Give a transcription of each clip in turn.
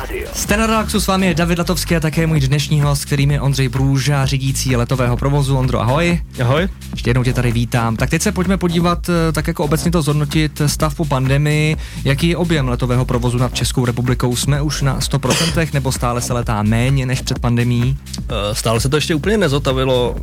Radio. Jste na relaxu, s vámi je David Latovský a také můj dnešní host, kterým je Ondřej Brůža, řídící letového provozu. Ondro, ahoj. Ahoj. Ještě jednou tě tady vítám. Tak teď se pojďme podívat, eh, tak jako obecně to zhodnotit, stav po pandemii. Jaký je objem letového provozu nad Českou republikou? Jsme už na 100% nebo stále se letá méně než před pandemí? Eh, Stále se to ještě úplně nezotavilo.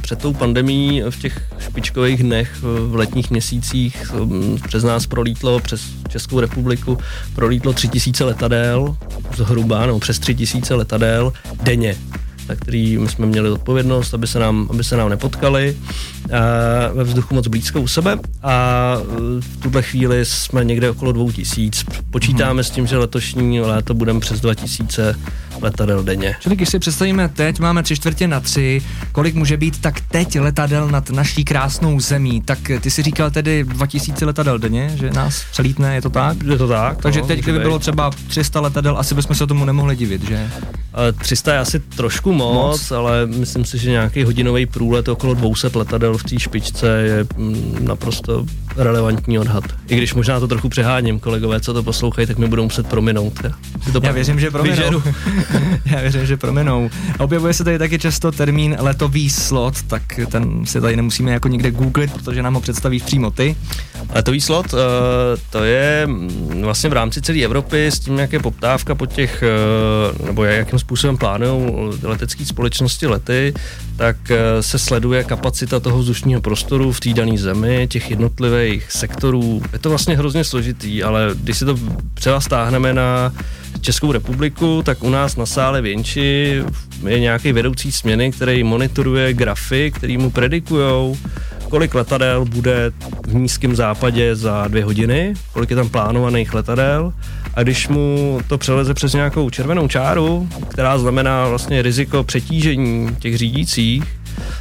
Před tou pandemí v těch špičkových dnech eh, v letních měsících mm, přes nás prolítlo, přes Českou republiku prolítlo 3000 letadel, zhruba, nebo přes 3000 letadel denně na který my jsme měli odpovědnost, aby se nám, aby se nám nepotkali a ve vzduchu moc blízko u sebe a eh, v tuhle chvíli jsme někde okolo 2000. Počítáme s tím, že letošní léto budeme přes 2000 letadel denně. Čili když si představíme teď, máme tři čtvrtě na tři, kolik může být tak teď letadel nad naší krásnou zemí, tak ty si říkal tedy 2000 letadel denně, že nás přelítne, je to tak? Je to tak. Takže no, teď, kdyby bylo třeba 300 letadel, asi bychom se tomu nemohli divit, že? Ale 300 je asi trošku moc, Moc. ale myslím si, že nějaký hodinový průlet okolo 200 letadel v té špičce je mm, naprosto relevantní odhad. I když možná to trochu přeháním, kolegové, co to poslouchají, tak mi budou muset prominout. Já, si to Já věřím, že prominou. Já věřím, že prominou. Objevuje se tady taky často termín letový slot, tak ten si tady nemusíme jako nikde googlit, protože nám ho představíš přímo ty. Letový slot, eh, to je mm, vlastně v rámci celé Evropy s tím, jak je poptávka po těch, eh, nebo jakým způsobem plánují letecké společnosti lety, tak eh, se sleduje kapacita toho vzdušního prostoru v té dané zemi, těch jednotlivých sektorů. Je to vlastně hrozně složitý, ale když si to třeba stáhneme na Českou republiku, tak u nás na sále Věnči je nějaký vedoucí směny, který monitoruje grafy, který mu predikujou, kolik letadel bude v nízkém západě za dvě hodiny, kolik je tam plánovaných letadel. A když mu to přeleze přes nějakou červenou čáru, která znamená vlastně riziko přetížení těch řídících,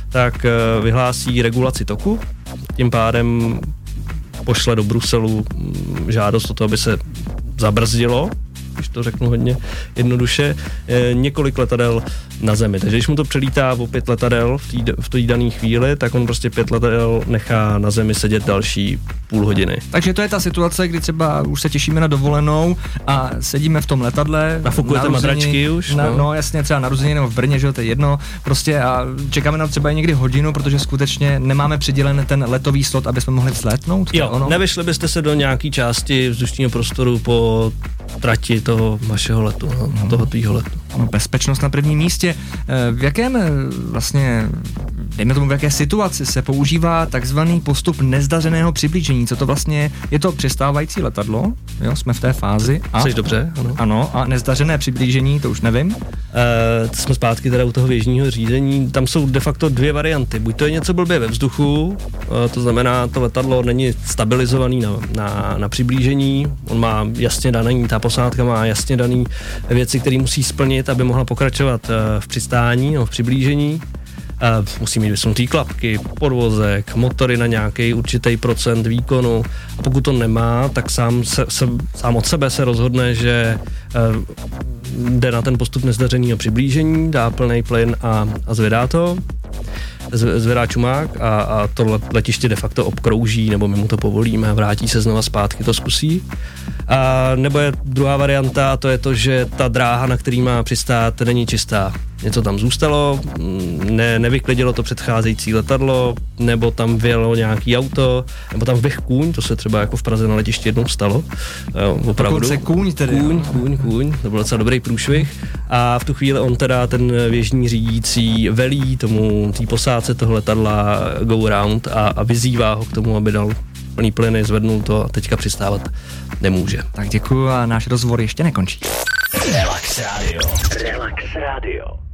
tak eh, vyhlásí regulaci toku, tím pádem pošle do Bruselu mm, žádost o to, aby se zabrzdilo, když to řeknu hodně jednoduše, eh, několik letadel na zemi. Takže když mu to přelítá o pět letadel v té v té dané chvíli, tak on prostě pět letadel nechá na zemi sedět další půl hodiny. Takže to je ta situace, kdy třeba už se těšíme na dovolenou a sedíme v tom letadle. Nafukujete narozeniny- madračky už, Na, no. no. jasně, třeba narozeniny nebo v Brně, že jo, to je jedno. Prostě a čekáme na třeba i někdy hodinu, protože skutečně nemáme přidělen ten letový slot, aby jsme mohli vzlétnout. Je Jo, ono. nevyšli byste se do nějaké části vzdušního prostoru po trati toho vašeho letu, no, toho tvýho letu. No, bezpečnost na prvním místě. Eh, V jakém eh, vlastně, dejme tomu, v jaké situaci se používá takzvaný postup nezdařeného přiblížení? Co to vlastně je? Je to přistávající letadlo, jo, jsme v té fázi. A, Jsi dobře? Ano. Ano, a nezdařené přiblížení, to už nevím. Uh, jsme zpátky teda u toho běžního řízení. Tam jsou de facto dvě varianty. Buď to je něco blbě ve vzduchu, to znamená, to letadlo není stabilizovaný na, na, na přiblížení, on má jasně daný, ta posádka má jasně daný věci, které musí splnit, aby mohla pokračovat uh, v přistání, no, v přiblížení. Uh, musí mít vysunutý klapky, podvozek, motory na nějaký určitý procent výkonu a pokud to nemá, tak sám, se, se, sám od sebe se rozhodne, že uh, jde na ten postup nezdařeného přiblížení, dá plný plyn a, a zvedá to, zvedá čumák a, a to let- letiště de facto obkrouží, nebo my mu to povolíme vrátí se znova zpátky, to zkusí. A nebo je druhá varianta, a to je to, že ta dráha, na který má přistát, není čistá. Něco tam zůstalo, mm, ne, nevyklidilo to předcházející letadlo, nebo tam vyjelo nějaký auto, nebo tam vběh kůň, to se třeba jako v Praze na letišti jednou stalo. Jo, opravdu. Dokonce kůň tedy. Kůň, jo. kůň, kůň, to byl docela dobrý průšvih. A v tu chvíli on teda, ten věžní řídící, velí tomu, té posádce toho letadla go round a, a vyzývá ho k tomu, aby dal plný plyny, zvednul to a teďka přistávat nemůže. Tak děkuju a náš rozhovor ještě nekončí. Relax Radio. Relax Radio.